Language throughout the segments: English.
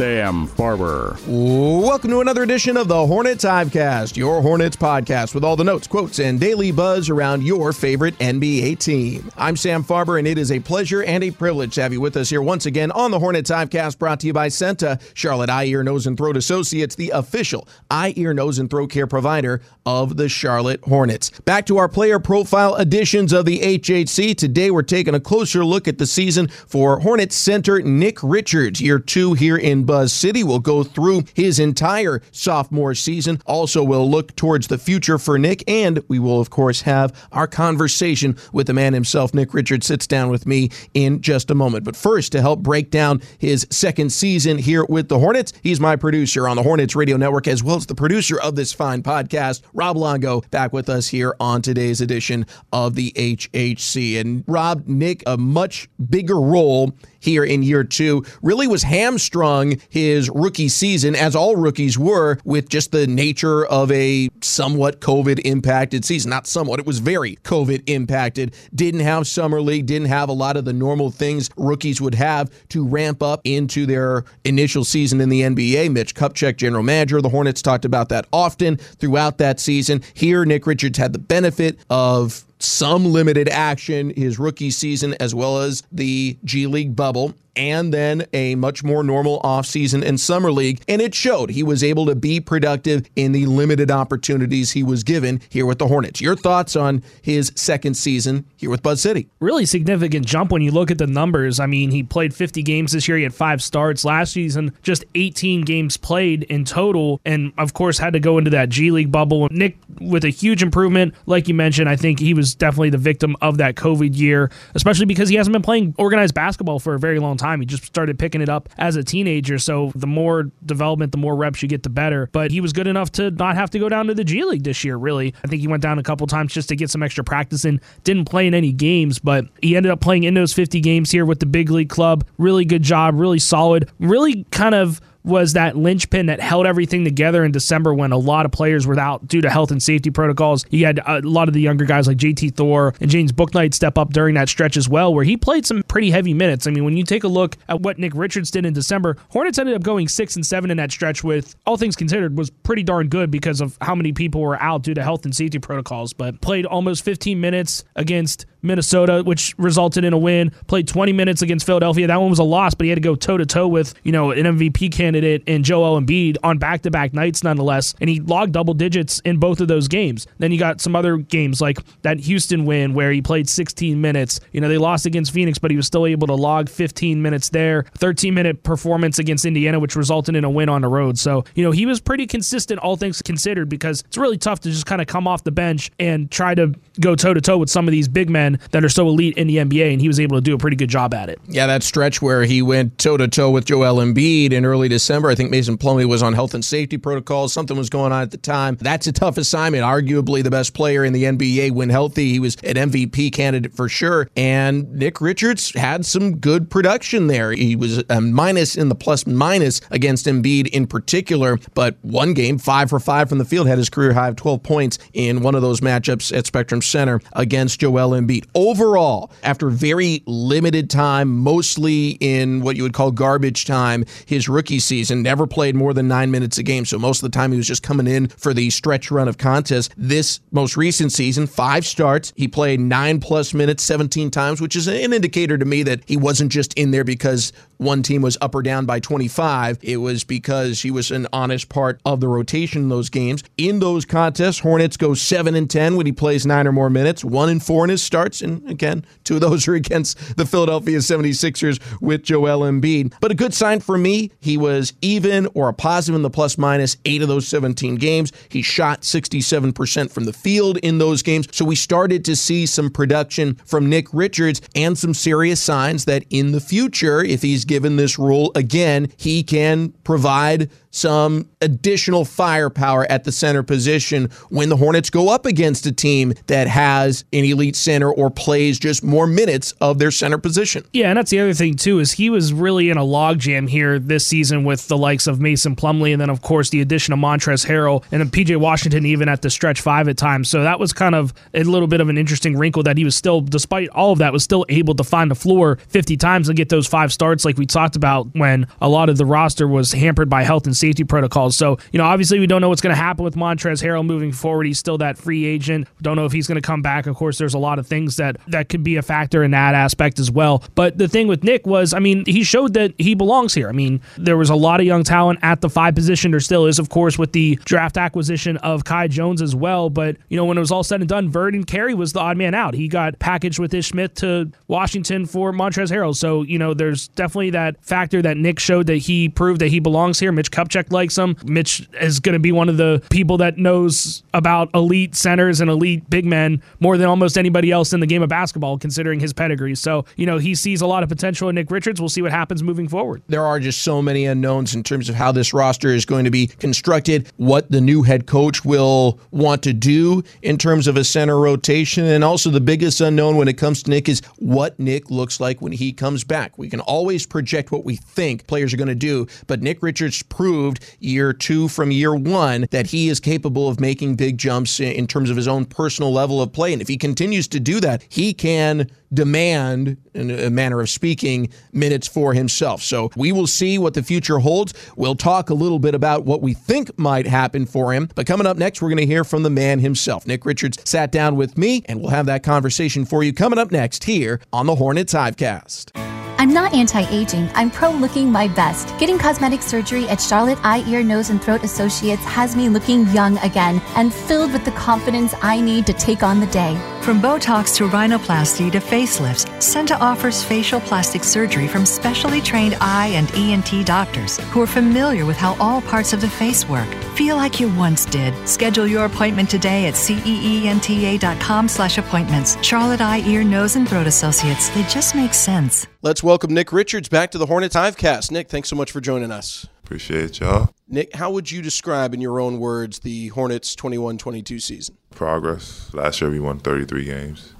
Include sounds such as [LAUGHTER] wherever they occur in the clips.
Sam Farber. Welcome to another edition of the Hornets Hivecast, your Hornets podcast with all the notes, quotes, and daily buzz around your favorite NBA team. I'm Sam Farber, and it is a pleasure and a privilege to have you with us here once again on the Hornets Hivecast, brought to you by CEENTA, Charlotte Eye, Ear, Nose, and Throat Associates, the official eye, ear, nose, and throat care provider of the Charlotte Hornets. Back to our player profile editions of the HHC. Today, we're taking a closer look at the season for Hornets center Nick Richards, year two here in Buzz City. We'll go through his entire sophomore season. Also, we'll look towards the future for Nick, and we will, of course, have our conversation with the man himself. Nick Richards sits down with me in just a moment. But first, to help break down his second season here with the Hornets, he's my producer on the Hornets Radio Network, as well as the producer of this fine podcast, Rob Longo, back with us here on today's edition of the HHC. And Rob, Nick, a much bigger role here in year two, really was hamstrung his rookie season, as all rookies were, with just the nature of a somewhat COVID impacted season. Not somewhat, it was very COVID impacted. Didn't have Summer League, didn't have a lot of the normal things rookies would have to ramp up into their initial season in the NBA. Mitch Kupchak, general manager of the Hornets, talked about that often throughout that season. Here, Nick Richards had the benefit of some limited action his rookie season as well as the G League bubble and then a much more normal offseason and summer league and it showed he was able to be productive in the limited opportunities he was given here with the Hornets. Your thoughts on his second season here with Buzz City? Really significant jump when you look at the numbers. I mean, he played 50 games this year, he had 5 starts last season, just 18 games played in total and of course had to go into that G League bubble. Nick with a huge improvement like you mentioned, I think he was definitely the victim of that COVID year, especially because he hasn't been playing organized basketball for a very long time. He just started picking it up as a teenager. So the more development, the more reps you get, the better. But he was good enough to not have to go down to the G League this year, really. I think he went down a couple times just to get some extra practice in. Didn't play in any games, but he ended up playing in those 50 games here with the big league club. Really good job, really solid, really kind of was that linchpin that held everything together in December when a lot of players were out due to health and safety protocols. You had uh, a lot of the younger guys like JT Thor and James Bouknight step up during that stretch as well, where he played some pretty heavy minutes. I mean, when you take a look at what Nick Richards did in December, Hornets ended up going six and seven in that stretch, with all things considered, was pretty darn good because of how many people were out due to health and safety protocols. But played almost 15 minutes against Minnesota, which resulted in a win. Played 20 minutes against Philadelphia. That one was a loss, but he had to go toe to toe with you know an MVP candidate in Joel Embiid on back to back nights, nonetheless. And he logged double digits in both of those games. Then you got some other games like that Houston win where he played 16 minutes. You know they lost against Phoenix, but he was still able to log 15 minutes there. 13 minute performance against Indiana, which resulted in a win on the road. So you know he was pretty consistent, all things considered, because it's really tough to just kind of come off the bench and try to go toe to toe with some of these big men that are so elite in the NBA, and he was able to do a pretty good job at it. Yeah, that stretch where he went toe to toe with Joel Embiid in early December. I think Mason Plumlee was on health and safety protocols. Something was going on at the time. That's a tough assignment. Arguably the best player in the NBA when healthy. He was an MVP candidate for sure. And Nick Richards had some good production there. He was minus in the plus minus against Embiid in particular, but one game, five for five from the field, had his career high of 12 points in one of those matchups at Spectrum Center against Joel Embiid. Overall, after very limited time, mostly in what you would call garbage time, his rookie season never played more than nine minutes a game. So most of the time he was just coming in for the stretch run of contests. This most recent season, five starts. He played nine plus minutes 17 times, which is an indicator to me that he wasn't just in there because one team was up or down by 25. It was because he was an honest part of the rotation in those games. In those contests, Hornets go 7 and 10 when he plays nine or more minutes, 1 and 4 in his starts. And again, two of those are [LAUGHS] against the Philadelphia 76ers with Joel Embiid. But a good sign for me, he was even or a positive in the plus minus eight of those 17 games. He shot 67% from the field in those games. So we started to see some production from Nick Richards and some serious signs that in the future, if he's given this rule again, he can provide some additional firepower at the center position when the Hornets go up against a team that has an elite center or plays just more minutes of their center position. Yeah, and that's the other thing too is he was really in a logjam here this season with the likes of Mason Plumlee and then of course the addition of Montrezl Harrell and then PJ Washington even at the stretch five at times. So that was kind of a little bit of an interesting wrinkle that he was still, despite all of that, was still able to find the floor 50 times and get those five starts like we talked about when a lot of the roster was hampered by health and safety protocols. So, you know, obviously we don't know what's going to happen with Montrezl Harrell moving forward. He's still that free agent. Don't know if he's going to come back. Of course, there's a lot of things that that could be a factor in that aspect as well. But the thing with Nick was, I mean, he showed that he belongs here. I mean, there was a lot of young talent at the five position. There still is, of course, with the draft acquisition of Kai Jones as well. But, you know, when it was all said and done, Vernon Carey was the odd man out. He got packaged with Ish Smith to Washington for Montrezl Harrell. So, you know, there's definitely that factor that Nick showed that he proved that he belongs here. Mitch Kupchak likes him. Mitch is going to be one of the people that knows about elite centers and elite big men more than almost anybody else in the game of basketball, considering his pedigree. So, you know, he sees a lot of potential in Nick Richards. We'll see what happens moving forward. There are just so many unknowns in terms of how this roster is going to be constructed, what the new head coach will want to do in terms of a center rotation, and also the biggest unknown when it comes to Nick is what Nick looks like when he comes back. We can always project what we think players are going to do, but Nick Richards proved year two from year one that he is capable of making big jumps in terms of his own personal level of play. And if he continues to do that, he can demand, in a manner of speaking, minutes for himself. So we will see what the future holds. We'll talk a little bit about what we think might happen for him. But coming up next, we're going to hear from the man himself. Nick Richards sat down with me, and we'll have that conversation for you coming up next here on the Hornets Hivecast. I'm not anti aging, I'm pro looking my best. Getting cosmetic surgery at Charlotte Eye, Ear, Nose, and Throat Associates has me looking young again and filled with the confidence I need to take on the day. From Botox to rhinoplasty to facelifts, CEENTA offers facial plastic surgery from specially trained eye and ENT doctors who are familiar with how all parts of the face work. Feel like you once did. Schedule your appointment today at ceenta.com slash appointments. Charlotte Eye, Ear, Nose, and Throat Associates. They just make sense. Let's welcome Nick Richards back to the Hornets Hivecast. Nick, thanks so much for joining us. Appreciate y'all. Nick, how would you describe in your own words the Hornets 21-22 season? Progress. Last year we won 33 games.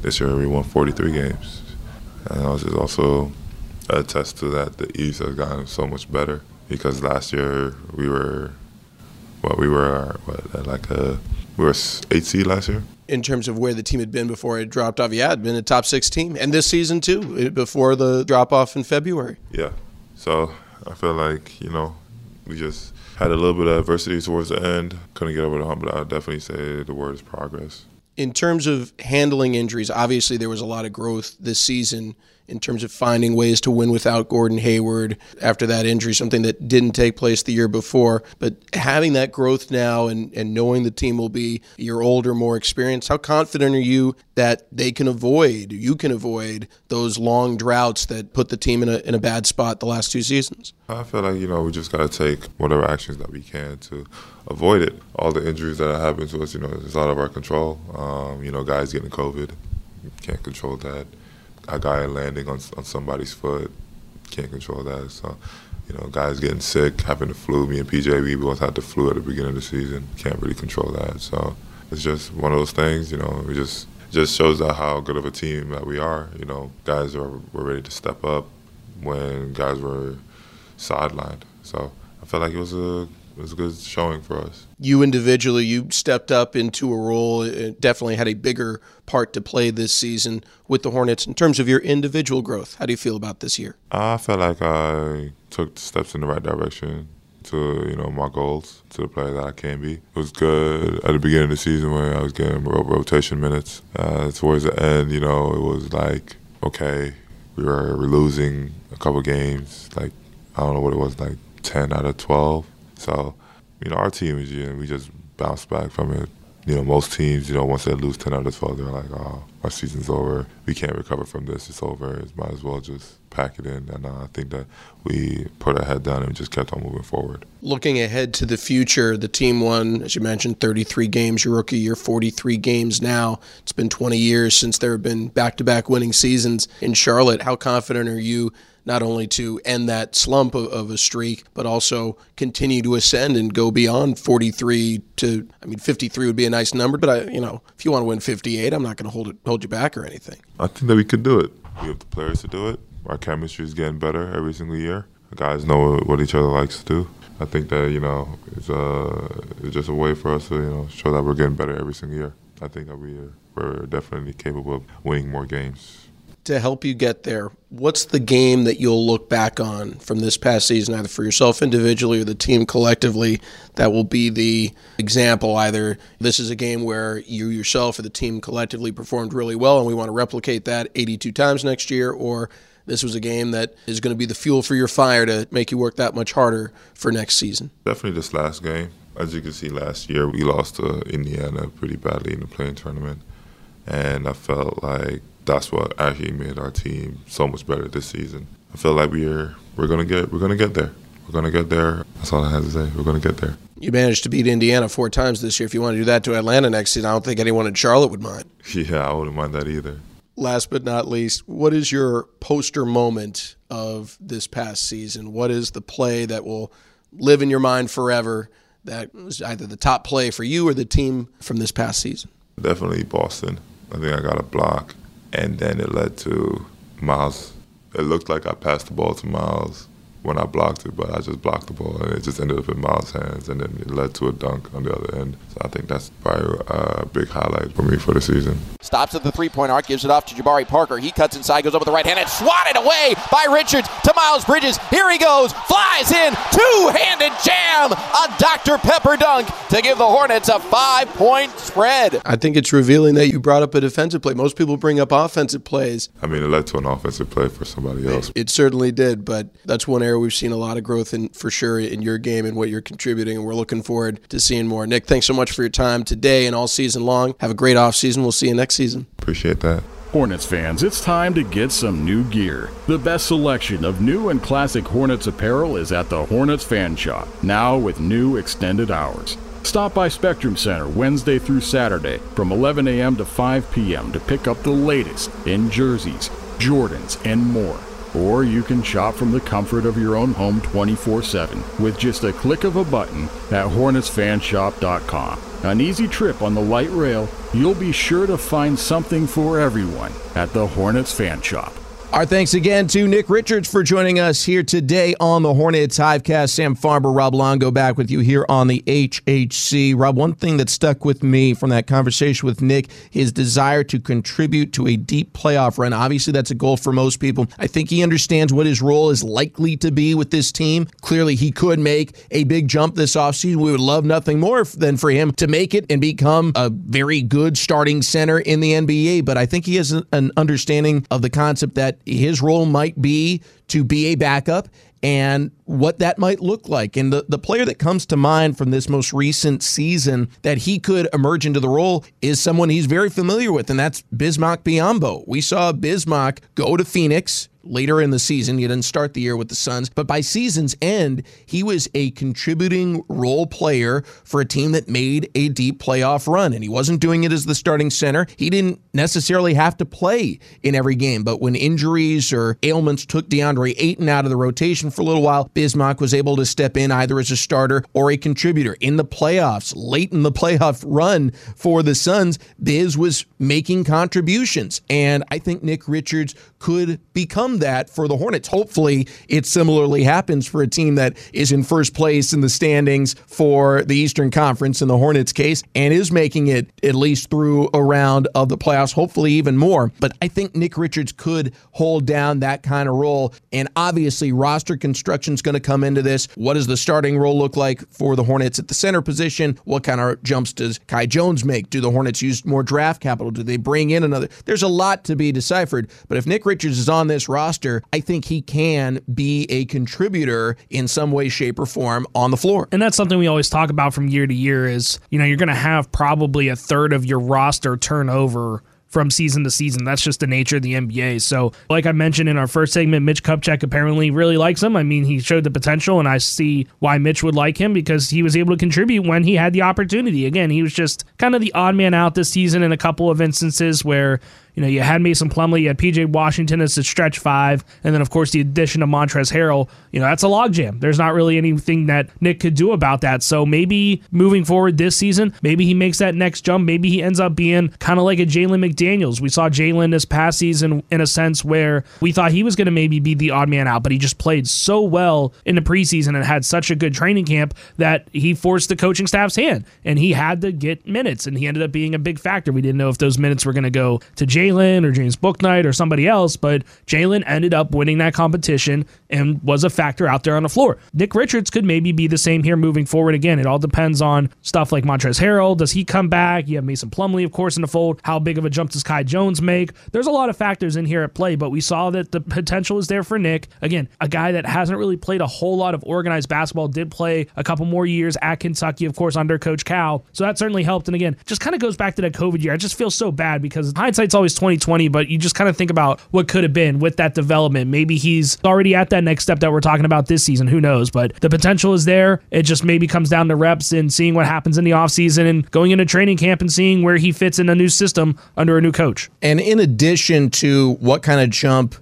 This year we won 43 games. And I was just also attest to that the East has gotten so much better because last year we were what we were what like a we were eight seed last year. In terms of where the team had been before it dropped off, yeah, it had been a top six team, and this season too, eh, before the drop off in February. Yeah, so I feel like you know we just had a little bit of adversity towards the end. Couldn't get over the hump, but I definitely say the word is progress. In terms of handling injuries, obviously there was a lot of growth this season in terms of finding ways to win without Gordon Hayward after that injury, something that didn't take place the year before. But having that growth now and, and knowing the team will be your older, more experienced, how confident are you that they can avoid, you can avoid those long droughts that put the team in a, in a bad spot the last two seasons? I feel like, you know, we just got to take whatever actions that we can to avoid it. All the injuries that happen to us, you know, it's out of our control. Um, you know, guys getting COVID, can't control that a guy landing on on somebody's foot. Can't control that. So, you know, guys getting sick, having the flu. Me and PJ, we both had the flu at the beginning of the season. Can't really control that. So, it's just one of those things. You know, it just just shows that how good of a team that we are. You know, guys are were ready to step up when guys were sidelined. So, I felt like it was a it was a good showing for us. You individually, you stepped up into a role. It definitely had a bigger part to play this season with the Hornets in terms of your individual growth. How do you feel about this year? I felt like I took steps in the right direction to you know my goals to the player that I can be. It was good at the beginning of the season when I was getting rotation minutes. Uh, towards the end, you know, it was like okay, we were losing a couple games. Like I don't know what it was, like ten out of twelve so, you know, our team is, you know, we just bounced back from it. You know, most teams, you know, once they lose 10 out of 12, they're like, oh, our season's over. We can't recover from this. It's over. It might as well just pack it in. And uh, I think that we put our head down and just kept on moving forward. Looking ahead to the future, the team won, as you mentioned, 33 games your rookie year, 43 games now. It's been 20 years since there have been back to back winning seasons in Charlotte. How confident are you not only to end that slump of, of a streak, but also continue to ascend and go beyond 43 to, I mean, 53 would be a nice number, but I, you know, if you want to win 58, I'm not going to hold it, hold you back or anything. I think that we could do it. We have the players to do it. Our chemistry is getting better every single year. The guys know what each other likes to do. I think that you know it's, uh, it's just a way for us to you know show that we're getting better every single year. I think that we are, we're definitely capable of winning more games. To help you get there, what's the game that you'll look back on from this past season, either for yourself individually or the team collectively, that will be the example? Either this is a game where you yourself or the team collectively performed really well and we want to replicate that 82 times next year, or this was a game that is going to be the fuel for your fire to make you work that much harder for next season. Definitely this last game. As you can see, last year we lost to Indiana pretty badly in the play-in tournament, and I felt like that's what actually made our team so much better this season. I feel like we're we're gonna get we're gonna get there. We're gonna get there. That's all I have to say. We're gonna get there. You managed to beat Indiana four times this year. If you want to do that to Atlanta next season, I don't think anyone in Charlotte would mind. [LAUGHS] Yeah, I wouldn't mind that either last but not least, what is your poster moment of this past season? What is the play that will live in your mind forever that was either the top play for you or the team from this past season? Definitely Boston. I think I got a block, and then it led to Miles. It looked like I passed the ball to Miles when I blocked it, but I just blocked the ball and it just ended up in Miles' hands, and then it led to a dunk on the other end. So I think that's probably uh, a big highlight for me for the season. Stops at the three-point arc, gives it off to Jabari Parker. He cuts inside, goes over the right hand, and swatted away by Richards to Miles Bridges. Here he goes, flies in, two-handed jam, a Dr. Pepper dunk to give the Hornets a five-point spread. I think it's revealing that you brought up a defensive play. Most people bring up offensive plays. I mean, it led to an offensive play for somebody else. It, it certainly did, but that's one area We've seen a lot of growth in for sure in your game and what you're contributing, and we're looking forward to seeing more. Nick, thanks so much for your time today and all season long. Have a great off season. We'll see you next season. Appreciate that. Hornets fans, it's time to get some new gear. The best selection of new and classic Hornets apparel is at the Hornets Fan Shop, now with new extended hours. Stop by Spectrum Center Wednesday through Saturday from 11 a.m. to 5 p.m. to pick up the latest in jerseys, Jordans, and more. Or you can shop from the comfort of your own home 24 7 with just a click of a button at HornetsFanshop.com. An easy trip on the light rail, you'll be sure to find something for everyone at the Hornets Fan Shop. Our thanks again to Nick Richards for joining us here today on the Hornets Hivecast. Sam Farber, Rob Longo back with you here on the HHC. Rob, one thing that stuck with me from that conversation with Nick, his desire to contribute to a deep playoff run. Obviously, that's a goal for most people. I think he understands what his role is likely to be with this team. Clearly, he could make a big jump this offseason. We would love nothing more than for him to make it and become a very good starting center in the NBA. But I think he has an understanding of the concept that his role might be to be a backup and what that might look like. And the, the player that comes to mind from this most recent season that he could emerge into the role is someone he's very familiar with, and that's Bismack Biyombo. We saw Bismack go to Phoenix later in the season. He didn't start the year with the Suns, but by season's end, he was a contributing role player for a team that made a deep playoff run. And he wasn't doing it as the starting center. He didn't necessarily have to play in every game, but when injuries or ailments took DeAndre Ayton out of the rotation for a little while, Bismack was able to step in either as a starter or a contributor. In the playoffs, late in the playoff run for the Suns, Biz was making contributions. And I think Nick Richards could become that for the Hornets. Hopefully, it similarly happens for a team that is in first place in the standings for the Eastern Conference in the Hornets case and is making it at least through a round of the playoffs, hopefully even more. But I think Nick Richards could hold down that kind of role. And obviously, roster construction is going to come into this. What does the starting role look like for the Hornets at the center position? What kind of jumps does Kai Jones make? Do the Hornets use more draft capital? Do they bring in another? There's a lot to be deciphered. But if Nick Richards is on this roster, I think he can be a contributor in some way, shape, or form on the floor. And that's something we always talk about from year to year is, you know, you're going to have probably a third of your roster turnover from season to season. That's just the nature of the NBA. So, like I mentioned in our first segment, Mitch Kupchak apparently really likes him. I mean, he showed the potential, and I see why Mitch would like him because he was able to contribute when he had the opportunity. Again, he was just kind of the odd man out this season in a couple of instances where You know, you had Mason Plumlee, you had PJ Washington as the stretch five, and then of course the addition of Montrezl Harrell. You know, that's a logjam. There's not really anything that Nick could do about that. So maybe moving forward this season, maybe he makes that next jump. Maybe he ends up being kind of like a Jalen McDaniels. We saw Jalen this past season in a sense where we thought he was going to maybe be the odd man out, but he just played so well in the preseason and had such a good training camp that he forced the coaching staff's hand and he had to get minutes and he ended up being a big factor. We didn't know if those minutes were going to go to Jalen or James Bouknight or somebody else, but Jalen ended up winning that competition and was a factor out there on the floor. Nick Richards could maybe be the same here moving forward. Again, it all depends on stuff like Montrezl Harrell. Does he come back? You have Mason Plumlee, of course, in the fold. How big of a jump does Kai Jones make? There's a lot of factors in here at play, but we saw that the potential is there for Nick. Again, a guy that hasn't really played a whole lot of organized basketball, did play a couple more years at Kentucky, of course, under Coach Cal. So that certainly helped. And again, just kind of goes back to that COVID year. I just feel so bad because hindsight's always 2020, but you just kind of think about what could have been with that development. Maybe he's already at that next step that we're talking about this season. Who knows? But the potential is there. It just maybe comes down to reps and seeing what happens in the offseason and going into training camp and seeing where he fits in a new system under a new coach. And in addition to what kind of jump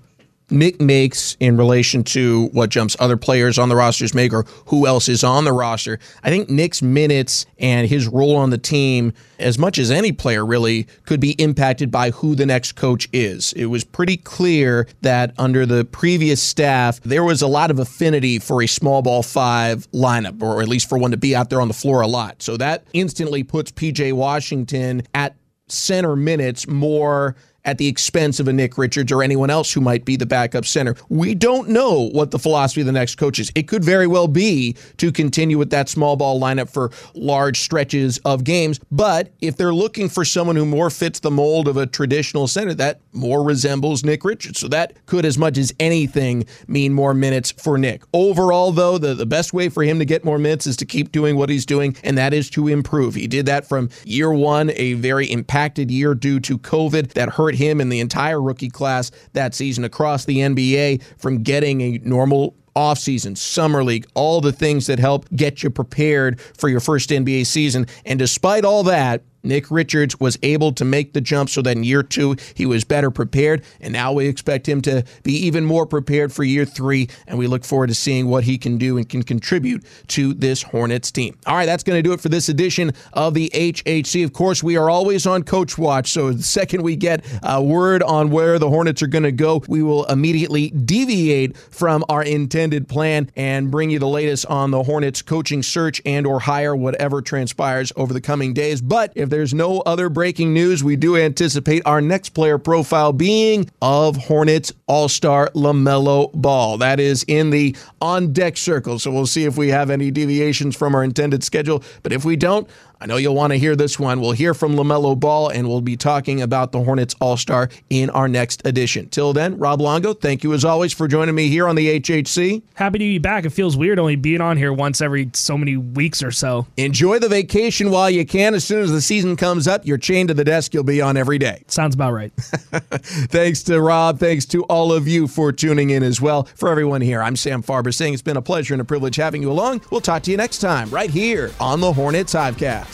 Nick makes in relation to what jumps other players on the rosters make or who else is on the roster. I think Nick's minutes and his role on the team, as much as any player really, could be impacted by who the next coach is. It was pretty clear that under the previous staff, there was a lot of affinity for a small ball five lineup, or at least for one to be out there on the floor a lot. So that instantly puts PJ Washington at center minutes more at the expense of a Nick Richards or anyone else who might be the backup center. We don't know what the philosophy of the next coach is. It could very well be to continue with that small ball lineup for large stretches of games. But if they're looking for someone who more fits the mold of a traditional center, that more resembles Nick Richards. So that could, as much as anything, mean more minutes for Nick. Overall, though, the, the best way for him to get more minutes is to keep doing what he's doing, and that is to improve. He did that from year one, a very impacted year due to COVID that hurt him and the entire rookie class that season across the NBA from getting a normal offseason, summer league, all the things that help get you prepared for your first NBA season. And despite all that, Nick Richards was able to make the jump so that in year two he was better prepared. And now we expect him to be even more prepared for year three. And we look forward to seeing what he can do and can contribute to this Hornets team. All right, that's going to do it for this edition of the HHC. Of course, we are always on Coach Watch. So the second we get a word on where the Hornets are going to go, we will immediately deviate from our intended plan and bring you the latest on the Hornets coaching search and or hire, whatever transpires over the coming days. But if there's no other breaking news, we do anticipate our next player profile being of Hornets All Star LaMelo Ball. That is in the on deck circle. So we'll see if we have any deviations from our intended schedule. But if we don't, I know you'll want to hear this one. We'll hear from LaMelo Ball, and we'll be talking about the Hornets All Star in our next edition. Till then, Rob Longo, thank you as always for joining me here on the HHC. Happy to be back. It feels weird only being on here once every so many weeks or so. Enjoy the vacation while you can. As soon as the season comes up, you're chained to the desk you'll be on every day. Sounds about right. [LAUGHS] thanks to Rob. Thanks to all of you for tuning in as well. For everyone here, I'm Sam Farber saying it's been a pleasure and a privilege having you along. We'll talk to you next time right here on the Hornets Hivecast.